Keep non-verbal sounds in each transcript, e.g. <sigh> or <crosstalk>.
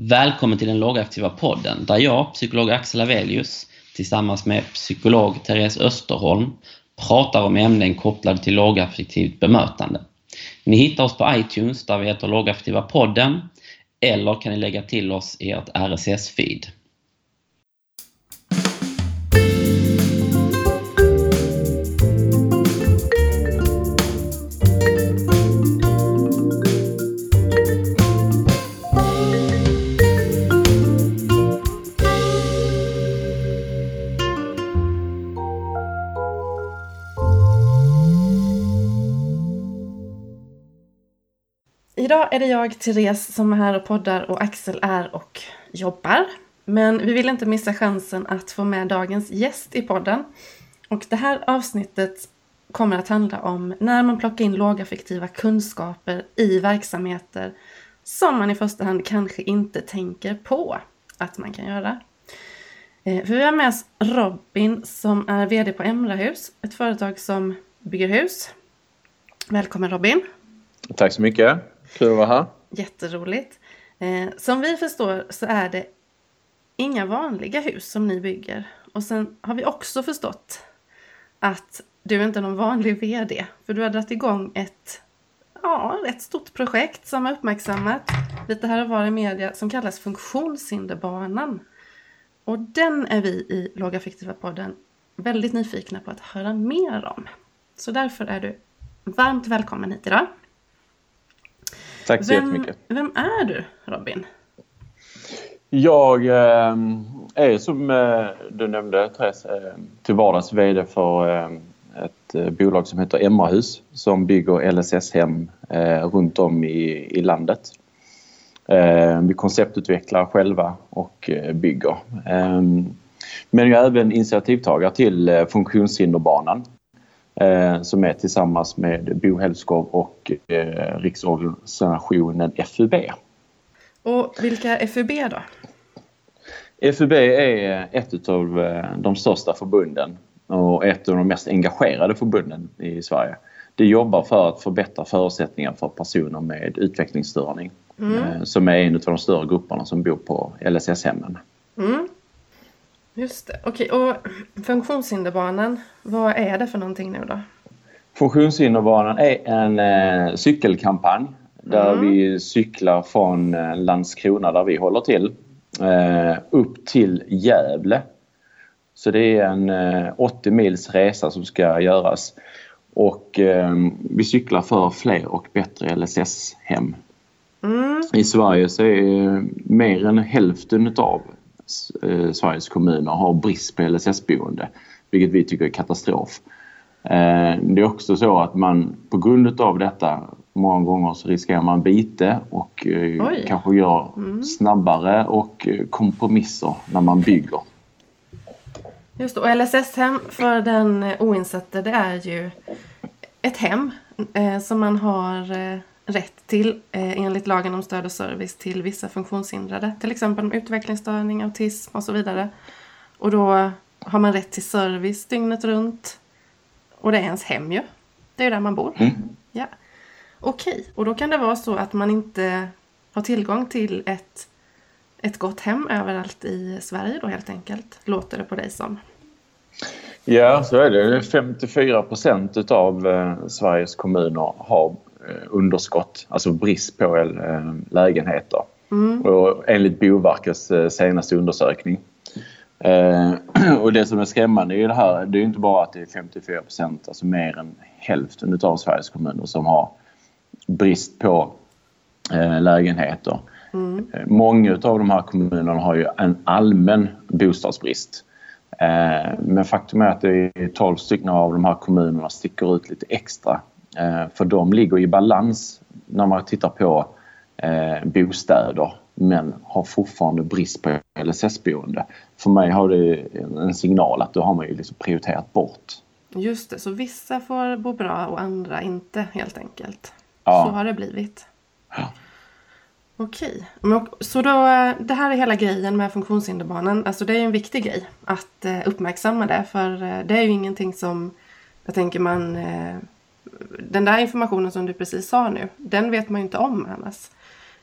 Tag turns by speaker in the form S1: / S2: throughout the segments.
S1: Välkommen till den lågaktiva podden där jag, psykolog Axel Avelius, tillsammans med psykolog Therese Österholm pratar om ämnen kopplade till lågaffektivt bemötande. Ni hittar oss på iTunes där vi heter Lågaffektiva podden eller kan ni lägga till oss i ert RSS-feed.
S2: Idag är det jag, Therese, som är här och poddar och Axel är och jobbar. Men vi vill inte missa chansen att få med dagens gäst i podden. Och det här avsnittet kommer att handla om när man plockar in lågaffektiva kunskaper i verksamheter som man i första hand kanske inte tänker på att man kan göra. Eh, för vi har med oss Robin som är VD på Emrahus, ett företag som bygger hus. Välkommen Robin!
S3: Tack så mycket! Kul att vara här.
S2: Jätteroligt. Eh, som vi förstår så är det inga vanliga hus som ni bygger. Och sen har vi också förstått att du är inte någon vanlig VD. För du har dragit igång ett ja, rätt stort projekt som har uppmärksammat lite här och var i media som kallas Funktionshinderbanan. Och den är vi i Lågaffektiva podden väldigt nyfikna på att höra mer om. Så därför är du varmt välkommen hit idag.
S3: Tack så
S2: vem,
S3: jättemycket.
S2: Vem är du Robin?
S3: Jag eh, är som eh, du nämnde Therese, eh, till vardags VD för eh, ett eh, bolag som heter Emrahus som bygger LSS-hem eh, runt om i, i landet. vi konceptutvecklar själva och bygger. men jag är även initiativtagare till Funktionshinderbanan som är tillsammans med Bo Hellskov och riksorganisationen FUB.
S2: Och vilka är FUB då?
S3: FUB är ett av de största förbunden och ett av de mest engagerade förbunden i Sverige. Det jobbar för att förbättra förutsättningar för personer med utvecklingsstörning mm. som är en av de större grupperna som bor på LSS-hemmen.
S2: Mm. Just det. Okej, och Funktionshinderbanan, vad är det för någonting nu då?
S3: Funktionshinderbanan är en eh, cykelkampanj där mm. vi cyklar från eh, Landskrona där vi håller till eh, upp till Gävle så det är en 80 eh, mils resa som ska göras. Och eh, vi cyklar för fler och bättre LSS-hem. Mm. I Sverige så är mer än hälften av eh, Sveriges kommuner har brist på LSS-boende. Vilket vi tycker är katastrof. Det är också så att man på grund av detta många gånger så riskerar man byte och Oj. kanske gör mm. snabbare och kompromisser när man bygger.
S2: Just det, och LSS-hem för den oinsatte det är ju ett hem eh, som man har eh, rätt till eh, enligt lagen om stöd och service till vissa funktionshindrade. Till exempel utvecklingsstörning, autism och så vidare. Och då har man rätt till service dygnet runt. Och det är ens hem ju. Det är där man bor. Mm. Ja. Okej, och då kan det vara så att man inte har tillgång till ett ett gott hem överallt i Sverige då helt enkelt, låter det på dig som.
S3: Ja, så är det. 54 procent av eh, Sveriges kommuner har underskott, alltså brist på eh, lägenheter. Mm. Och enligt Boverkets senaste undersökning. <clears throat> och det som är skrämmande i det här, det är inte bara att det är 54 procent, alltså mer än hälften av Sveriges kommuner som har brist på lägenheter. Mm. Många av de här kommunerna har ju en allmän bostadsbrist. Eh, men faktum är att det är 12 stycken av de här kommunerna sticker ut lite extra. Eh, för de ligger i balans när man tittar på eh, bostäder men har fortfarande brist på LSS-boende. För mig har det en signal att då har man ju liksom prioriterat bort.
S2: Just det, så vissa får bo bra och andra inte helt enkelt. Ja. Så har det blivit. Ja. Okej, så då, det här är hela grejen med funktionshinderbanan. Alltså det är en viktig grej att eh, uppmärksamma det. För eh, det är ju ingenting som jag tänker man... Eh, den där informationen som du precis sa nu, den vet man ju inte om annars.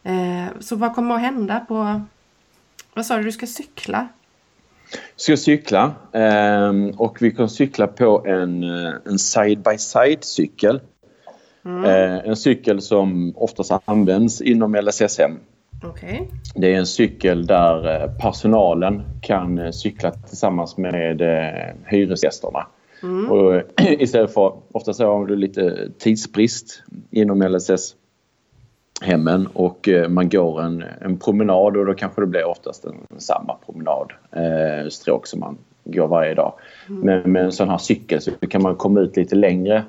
S2: Eh, så vad kommer att hända på... Vad sa du, du ska cykla?
S3: ska cykla ehm, och vi kan cykla på en, eh, en side-by-side-cykel. Mm. En cykel som oftast används inom LSSM.
S2: Okay.
S3: Det är en cykel där personalen kan cykla tillsammans med hyresgästerna. Mm. Och <clears throat> istället för, ofta så har du lite tidsbrist inom LSS hemmen och eh, man går en, en promenad och då kanske det blir oftast en, samma promenad, eh, stråk som man går varje dag. Mm. Men med en sån här cykel så kan man komma ut lite längre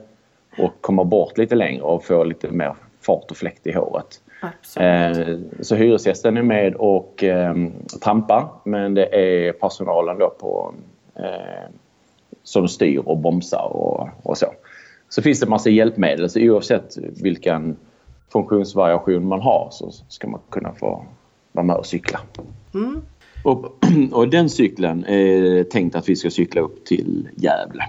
S3: och komma bort lite längre och få lite mer fart och fläkt i håret. Eh, så hyresgästen är med och eh, trampar men det är personalen då på eh, som styr och bromsar och, och så. Så finns det massa hjälpmedel så oavsett vilken funktionsvariation man har så ska man kunna få vara med och cykla. Mm. Och, <clears throat> och, den cykeln är tänkt att vi ska cykla upp till Gävle.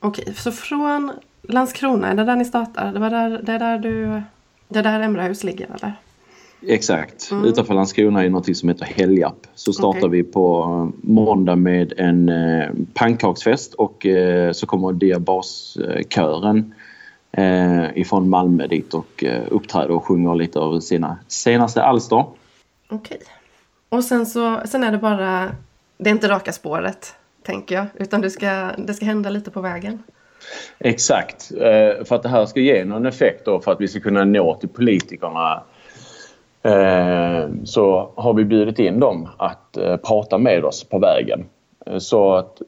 S2: Okej, så från Landskrona, är det där ni startar? Det, var där, det är där du... Det är där Emrahus ligger eller?
S3: Exakt. Mm. Utanför Landskrona är något som heter Helgap. Så startar okay. vi på måndag med en eh, pannkaksfest och eh, så kommer Diabaskören eh, ifrån Malmö dit och eh, uppträder och sjunger lite av sina senaste alster.
S2: Okej. Och sen så sen är det bara, det är inte raka spåret tänker jag, utan det ska, det ska hända lite på vägen.
S3: Exakt. Eh, för att det här ska ge någon effekt då för att vi ska kunna nå till politikerna eh, så har vi bjudit in dem att eh, prata med oss på vägen. Så att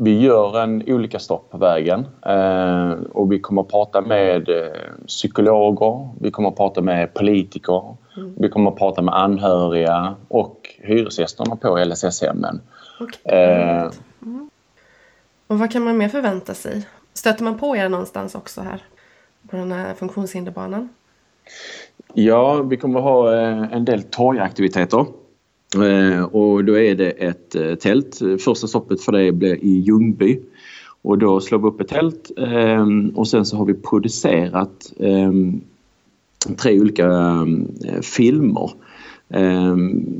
S3: vi gör en olika stopp på vägen eh, och vi kommer att prata med eh, psykologer, vi kommer att prata med politiker, mm. vi kommer att prata med anhöriga och hyresgästerna på LSS-hemmen.
S2: Okay. Eh, mm. Och vad kan man mer förvänta sig? Stöter man på er någonstans också här på den här funktionshinderbanan?
S3: Ja, vi kommer ha eh, en del torgaktiviteter. Eh, och då är det ett eh, tält. Första stoppet för det blir i Ljungby. Och då slår vi upp ett tält och sen så har vi producerat tre olika filmer.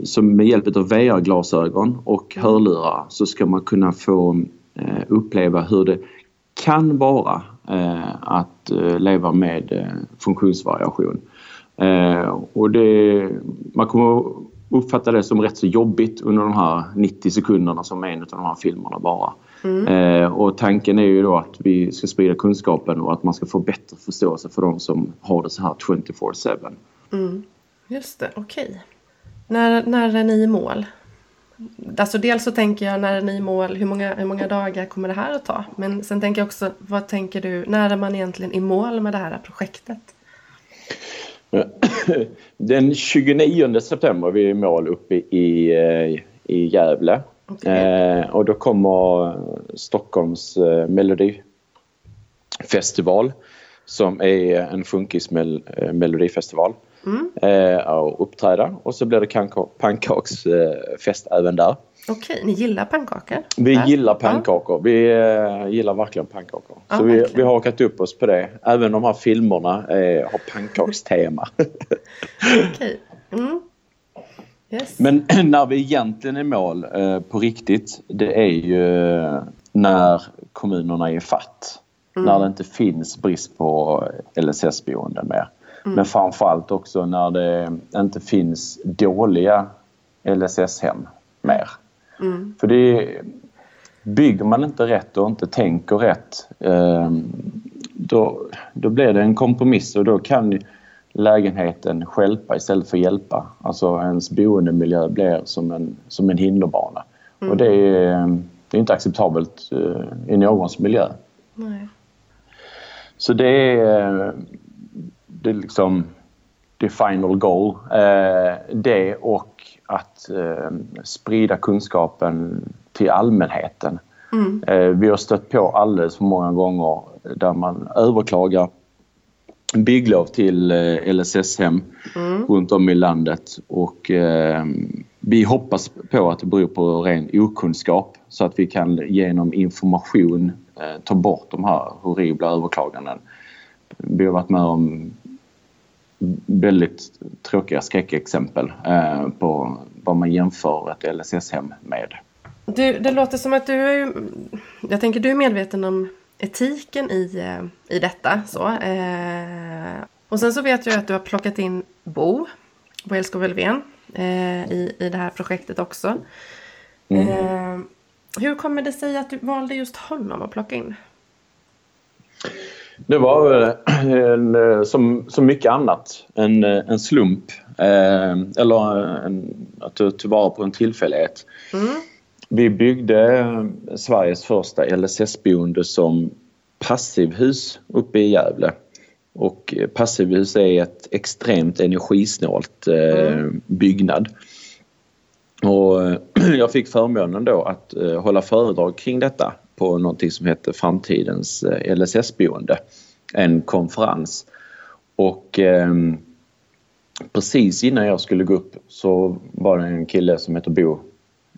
S3: Som med hjälp av VR-glasögon och hörlurar så ska man kunna få uppleva hur det kan vara att leva med funktionsvariation. Och det, man kommer uppfattar det som rätt så jobbigt under de här 90 sekunderna som en av de här filmerna bara. Mm. Eh, och tanken är ju då att vi ska sprida kunskapen och att man ska få bättre förståelse för de som har det så här 24-7.
S2: Mm. Just det, okej. Okay. När, när är ni i mål? Alltså dels så tänker jag när är ni i mål, hur många, hur många dagar kommer det här att ta? Men sen tänker jag också, vad tänker du, när är man egentligen i mål med det här projektet? <clears throat>
S3: Den 29 september är vi i mål uppe i, eh, i Gävle. Okay. Eh, och då kommer Stockholms eh, melodifestival som är en funkismelodifestival mm. eh, och uppträda. Och så blir det pannkaksfest även där.
S2: Okej, ni gillar pannkakor?
S3: Vi Där. gillar pannkakor. Vi äh, gillar verkligen pannkakor. Ja, så vi, vi har hakat upp oss på det. Även de här filmerna äh, har pannkakstema.
S2: Okej. Mm. Yes.
S3: Men <clears throat> när vi egentligen är mål äh, på riktigt det är ju när kommunerna är fatt. Mm. När det inte finns brist på LSS-boenden mer. Mm. Men framförallt också när det inte finns dåliga LSS-hem mer. Mm. För det bygger man inte rätt och inte tänker rätt ehm, då, då blir det en kompromiss och då kan lägenheten skälpa istället för hjälpa. Alltså ens boendemiljö blir som en, som en hinderbana. Mm. Och det är, det är inte acceptabelt eh, i någons miljö.
S2: Nej.
S3: Så det är, det liksom det final goal. Eh, det och att eh, sprida kunskapen till allmänheten. Mm. Eh, vi har stött på alldeles för många gånger där man överklagar bygglov till eh, LSS-hem mm. runt om i landet och eh, vi hoppas på att det beror på ren okunskap så att vi kan genom information eh, ta bort de här horribla överklaganden. Vi har varit med om väldigt tråkiga skräckexempel eh, på vad man jämför ett LSS-hem med.
S2: Du, det låter som att du är, jag tänker du är medveten om etiken i, eh, i detta. Så. Eh, och sen så vet jag att du har plockat in Bo, Bo Elskov Elfven, eh, i, i det här projektet också. Mm. Hur kommer det sig att du valde just honom att plocka in?
S3: Det var en, eh, som, som mycket annat en, eh, en slump. Eh, eller en, att ta tillvara på en tillfällighet. Mm. Vi byggde Sveriges första LSS-boende som passivhus uppe i Gävle. Och passivhus är ett extremt energisnålt mm. byggnad. Och <clears throat> jag fick förmånen då att hålla föredrag kring detta på någonting som heter Framtidens eh, LSS-boende. En konferens. Och eh, precis innan jag skulle gå upp så var det en kille som heter Bo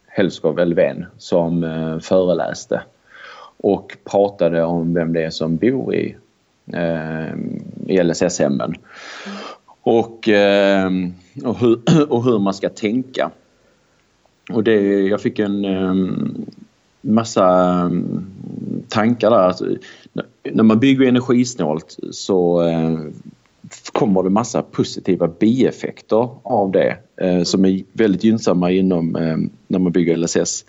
S3: Hellskov Elfven som eh, föreläste och pratade om vem det är som bor i, eh, i LSS-hemmen. Och, eh, och, hur, <clears throat> och hur man ska tänka. Och det, jag fick en, ehm, massa mm, tankar där. Alltså, när man bygger energisnålt så eh, kommer det massa positiva bieffekter av det eh, som är väldigt gynnsamma inom eh, när man bygger LSS.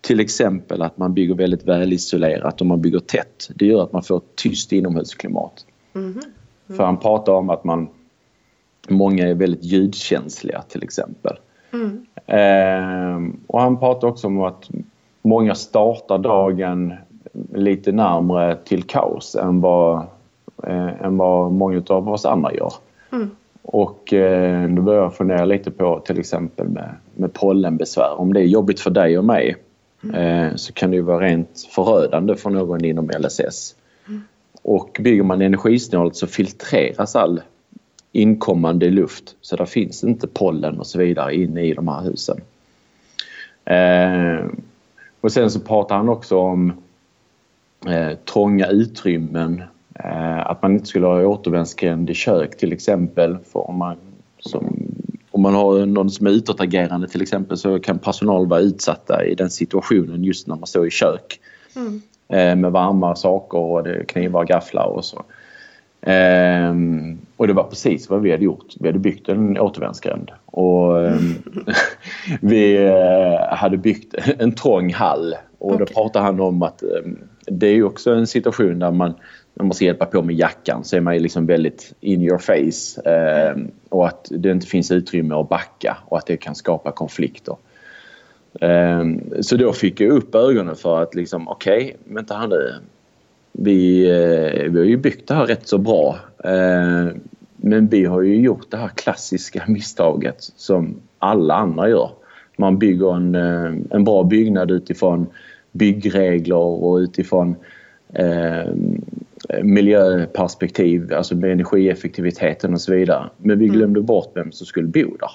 S3: Till exempel att man bygger väldigt välisolerat och man bygger tätt. Det gör att man får ett tyst inomhusklimat. Mm. Mm. För han pratar om att man många är väldigt ljudkänsliga till exempel. Mm. Eh, och han pratar också om att många startar dagen lite närmre till kaos än vad, eh, än vad många av oss andra gör. Mm. Och eh, då börjar jag fundera lite på till exempel med, med pollenbesvär. Om det är jobbigt för dig och mig mm. eh, så kan det ju vara rent förödande för någon inom LSS. Mm. Och bygger man energisnålt så filtreras all inkommande luft så där finns inte pollen och så vidare inne i de här husen. Eh, och sen så pratar han också om eh, trånga utrymmen. Eh, att man inte skulle ha återvändsgränd i kök till exempel. För om, man, som, om man har någon som är utåtagerande till exempel så kan personal vara utsatta i den situationen just när man står i kök. Mm. Eh, med varma saker och knivar och gafflar och så. Ehm, och det var precis vad vi hade gjort. Vi hade byggt en återvändsgränd. Och ehm, <laughs> vi eh, hade byggt <laughs> en trång hall. Och okay. då pratade han om att ehm, det är också en situation där man när man ska hjälpa på med jackan så är man liksom väldigt in your face. Ehm, och att det inte finns utrymme att backa och att det kan skapa konflikter. Ehm, så då fick jag upp ögonen för att liksom okej, okay, vänta här nu vi, eh, vi har ju byggt det här rätt så bra. Eh, men vi har ju gjort det här klassiska misstaget som alla andra gör. Man bygger en, eh, en bra byggnad utifrån byggregler och utifrån eh, miljöperspektiv, alltså med energieffektiviteten och så vidare. Men vi mm. glömde bort vem som skulle bo där.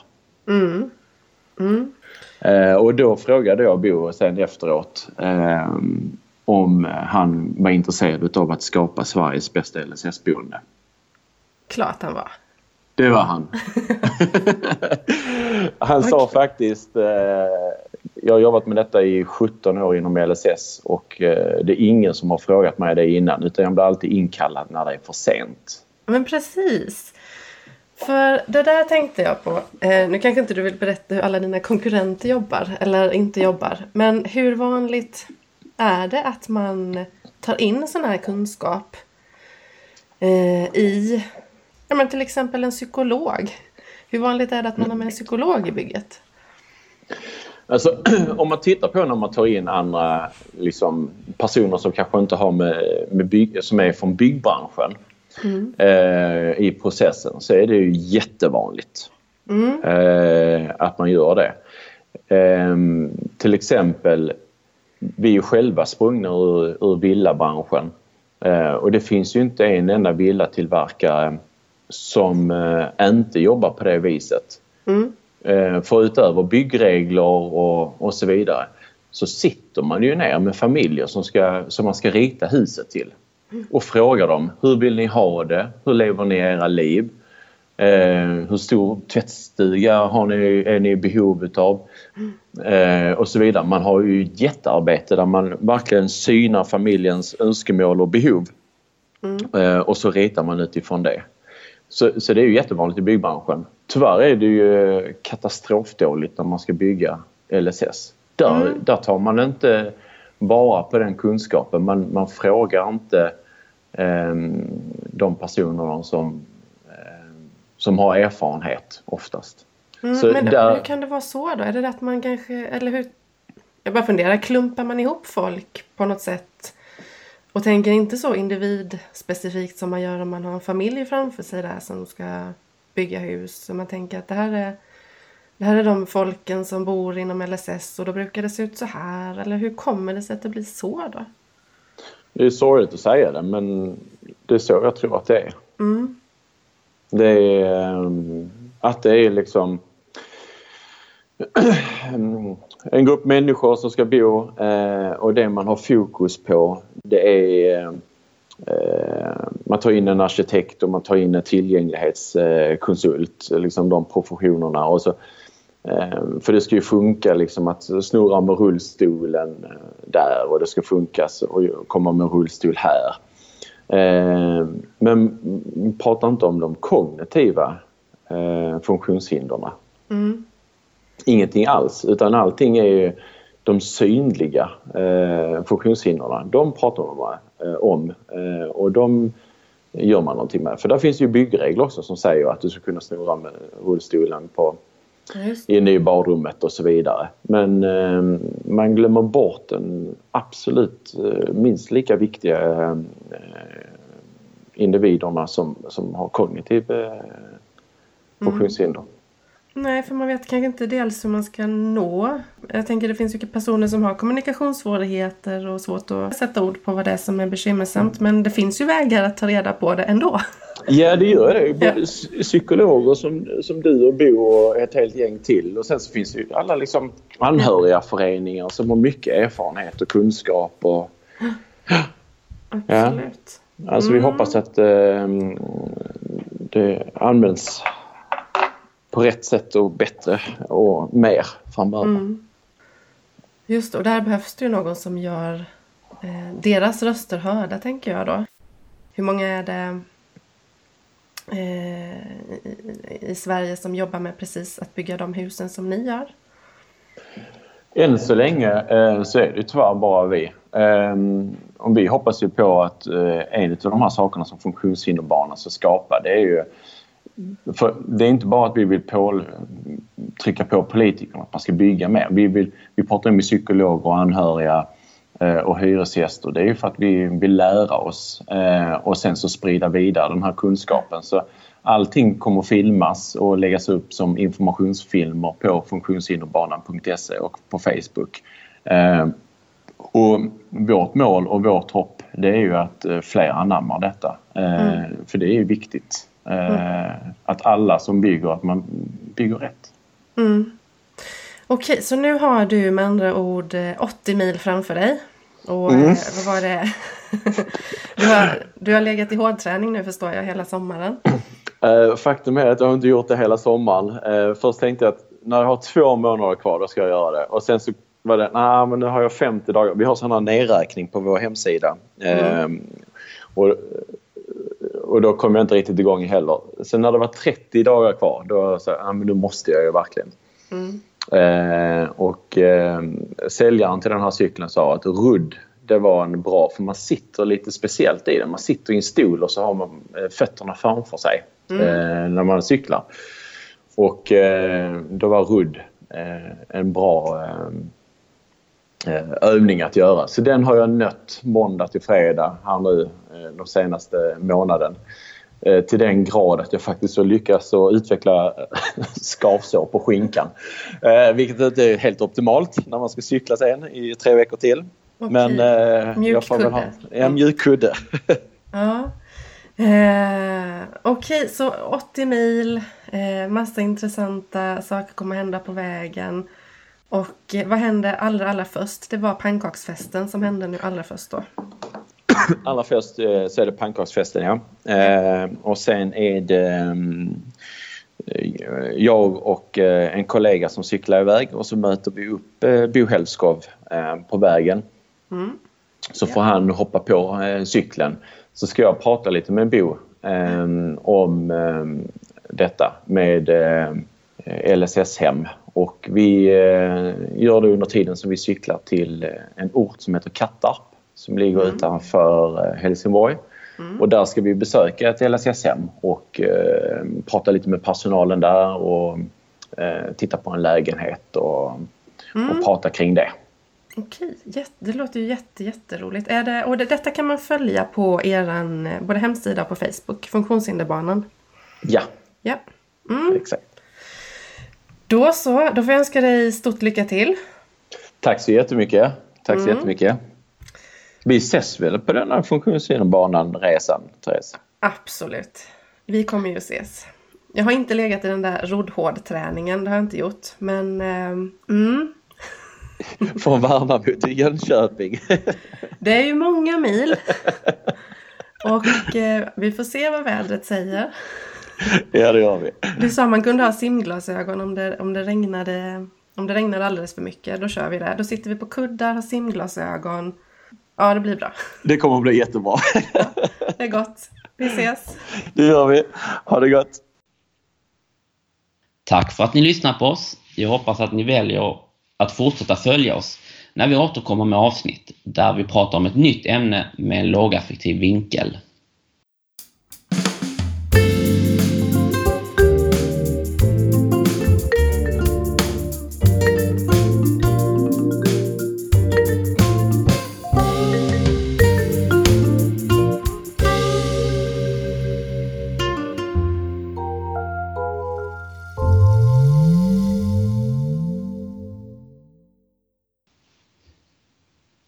S3: Mm. Mm. Eh, och då frågade jag Bo sen efteråt eh, om han var intresserad av att skapa Sveriges bästa LSS-boende.
S2: Klart han var.
S3: Det var han. <laughs> han sa faktiskt, eh, jag har jobbat med detta i 17 år inom LSS och eh, det är ingen som har frågat mig det innan utan jag blir alltid inkallad när det är för sent.
S2: Men precis. För det där tänkte jag på. Eh, nu kanske inte du vill berätta hur alla dina konkurrenter jobbar eller inte jobbar. Men hur vanligt är det att man tar in sån här kunskap eh, i ja, men till exempel en psykolog? Hur vanligt är det att man har med en psykolog i bygget?
S3: Alltså, <clears throat> om man tittar på när man tar in andra liksom, personer som kanske inte har med, med bygg, som är från byggbranschen mm. eh, i processen så är det ju jättevanligt mm. eh, att man gör det. Eh, till exempel vi är själva sprungna ur, ur villabranschen. Eh, och det finns ju inte en enda villatillverkare som eh, inte jobbar på det viset. Mm. Eh, för utöver byggregler och, och så vidare så sitter man ju ner med familjer som, ska, som man ska rita huset till och frågar dem hur vill ni ha det? Hur lever ni era liv? Eh, hur stor tvättstuga har ni, är ni i behov utav? Eh, och så vidare. Man har ju ett jättearbete där man verkligen synar familjens önskemål och behov. Eh, och så ritar man utifrån det. Så, så det är ju jättevanligt i byggbranschen. Tyvärr är det ju katastrofdåligt när man ska bygga LSS. Där,
S2: Mm.
S3: där tar man inte bara på den kunskapen. Man, man frågar inte ehm, de personerna som, som har erfarenhet oftast.
S2: Mm,
S3: Så
S2: men
S3: där-
S2: hur kan det vara så då? Är det att man kanske, eller hur? Jag bara funderar, klumpar man ihop folk på något sätt? Och tänker inte så individspecifikt som man gör om man har en familj framför sig där som ska bygga hus. Så man tänker att det här är det här är de folken som bor inom LSS och då brukar det se ut så här. Eller hur kommer det sig att det blir så då?
S3: Det är sorgligt att säga det men det är så jag tror att det är.
S2: Mm.
S3: Det är ehm, att det är liksom <clears throat> en grupp människor som ska bo eh, och det man har fokus på det är ehm, eh, man tar in en arkitekt och man tar in en tillgänglighetskonsult, eh, liksom de professionerna. Och så, ehm, för det ska ju funka liksom att snurra med rullstolen där och det ska funka att komma med rullstol här. Eh, men vi pratar inte om de kognitiva eh, funktionshindren.
S2: Mm.
S3: Ingenting alls, utan allting är ju de synliga eh, funktionshindren. De pratar man om och de gör man någonting med. För där finns ju byggregler också som säger att du ska kunna snurra med rullstolen på. Inne i badrummet och så vidare. Men eh, man glömmer bort den absolut eh, minst lika viktiga eh, individerna som, som har kognitiv eh, funktionshinder.
S2: Nej, för man vet kanske inte dels hur man ska nå. Jag tänker det finns ju personer som har kommunikationssvårigheter och svårt att sätta ord på vad det är som är bekymmersamt. Men det finns ju vägar att ta reda på det ändå.
S3: Ja, det gör det. Både
S2: Ja.
S3: psy- psykologer som, som du och Bo och ett helt gäng till. Och sen så finns det ju alla liksom anhöriga föreningar som har mycket erfarenhet och kunskap. Och, <gasps>
S2: Absolut.
S3: alltså vi hoppas att eh, det används på rätt sätt och bättre och mer framöver.
S2: Mm. Just det, och där behövs det ju någon som gör eh, deras röster hörda, tänker jag då. Hur många är det Eh, i, Sverige som jobbar med precis att bygga de husen som ni gör?
S3: Än så länge eh, så är det tyvärr bara vi. Ehm, och vi hoppas ju på att eh, en av de här sakerna som funktionshinderbanan ska skapa det är ju för det är inte bara att vi vill på, trycka på politikerna att man ska bygga mer. Vi, vill, vi pratar med psykologer och anhöriga och hyresgäster. Det är ju för att vi vill lära oss eh, och sen så sprida vidare den här kunskapen. Så allting kommer filmas och läggas upp som informationsfilmer på funktionshinderbanan.se och på Facebook. Eh, och vårt mål och vårt hopp det är ju att eh, fler anammar detta. Eh, För det är ju viktigt. Eh, Att alla som bygger, att man bygger rätt.
S2: Mm. Okej, så nu har du med andra ord eh, 80 mil framför dig. Och
S3: Mm.
S2: eh, vad var det? <laughs> du, har, du har legat i hårdträning nu förstår jag hela sommaren. <clears throat>
S3: Eh, Faktum är att jag har inte gjort det hela sommaren. Eh, Först tänkte jag att när jag har två månader kvar då ska jag göra det. Och sen så var det, nej men nu har jag 50 dagar. Vi har sån här nedräkning på vår hemsida. Eh, Och, och då kom jag inte riktigt igång heller. Sen när det var 30 dagar kvar då var jag här, ja men nu måste jag ju verkligen.
S2: Mm.
S3: Eh, och eh, säljaren till den här cykeln sa att rudd det var en bra för man sitter lite speciellt i den. Man sitter i en stol och så har man eh, fötterna framför sig eh, när man cyklar. Och eh, då var rudd en bra övning att göra. Så den har jag nött måndag till fredag här nu eh, de senaste månaden. Eh, till den grad att jag faktiskt har lyckats att utveckla <laughs> skavsår på skinkan. Eh, vilket inte är helt optimalt när man ska cykla sen i tre veckor till.
S2: Okej.
S3: Men eh, jag får väl ha en mjuk kudde.
S2: Ja. Eh, Okej, så 80 mil, eh, massa intressanta saker kommer hända på vägen. Och eh, vad hände allra, allra först? Det var pannkaksfesten som hände nu allra först då.
S3: Allra först eh, så är det pannkaksfesten ja. Eh, och sen är det mm, jag och en kollega som cyklar iväg och så möter vi upp Bo Hellskov på vägen. Mm. Så får han hoppa på cykeln. Så ska jag prata lite med Bo om detta med LSS-hem och vi gör det under tiden som vi cyklar till en ort som heter Kattarp som ligger mm. utanför eh, Helsingborg. Mm. Och där ska vi besöka ett LSS-hem och eh, prata lite med personalen där och eh, titta på en lägenhet och, mm. och prata kring det.
S2: Okej, det låter ju jätte, jätteroligt. Är det, och det, detta kan man följa på er eh, både hemsida och på Facebook, Funktionshinderbanan?
S3: Ja,
S2: ja.
S3: Mm. exakt.
S2: Då så, då får jag önska dig stort lycka till.
S3: Tack så jättemycket. Tack så mm. jättemycket. Vi ses väl på den här funktionshinderbanan-resan, Therese?
S2: Absolut. Vi kommer ju ses. Jag har inte legat i den där roddhård-träningen, det har jag inte gjort. Men, eh, mm.
S3: Från Värnamo till Jönköping. <laughs>
S2: det är ju många mil. Och eh, vi får se vad vädret säger.
S3: Ja, det gör vi.
S2: Du sa man kunde ha simglasögon om det, om det regnade om det regnar alldeles för mycket, då kör vi det. Då sitter vi på kuddar, har simglasögon Ja, det blir bra.
S3: Det kommer att bli jättebra.
S2: Ja, det är gott. Vi ses.
S3: Det gör vi. Ha det gott.
S1: Tack för att ni lyssnar på oss. Jag hoppas att ni väljer att fortsätta följa oss när vi återkommer med avsnitt där vi pratar om ett nytt ämne med en lågaffektiv vinkel.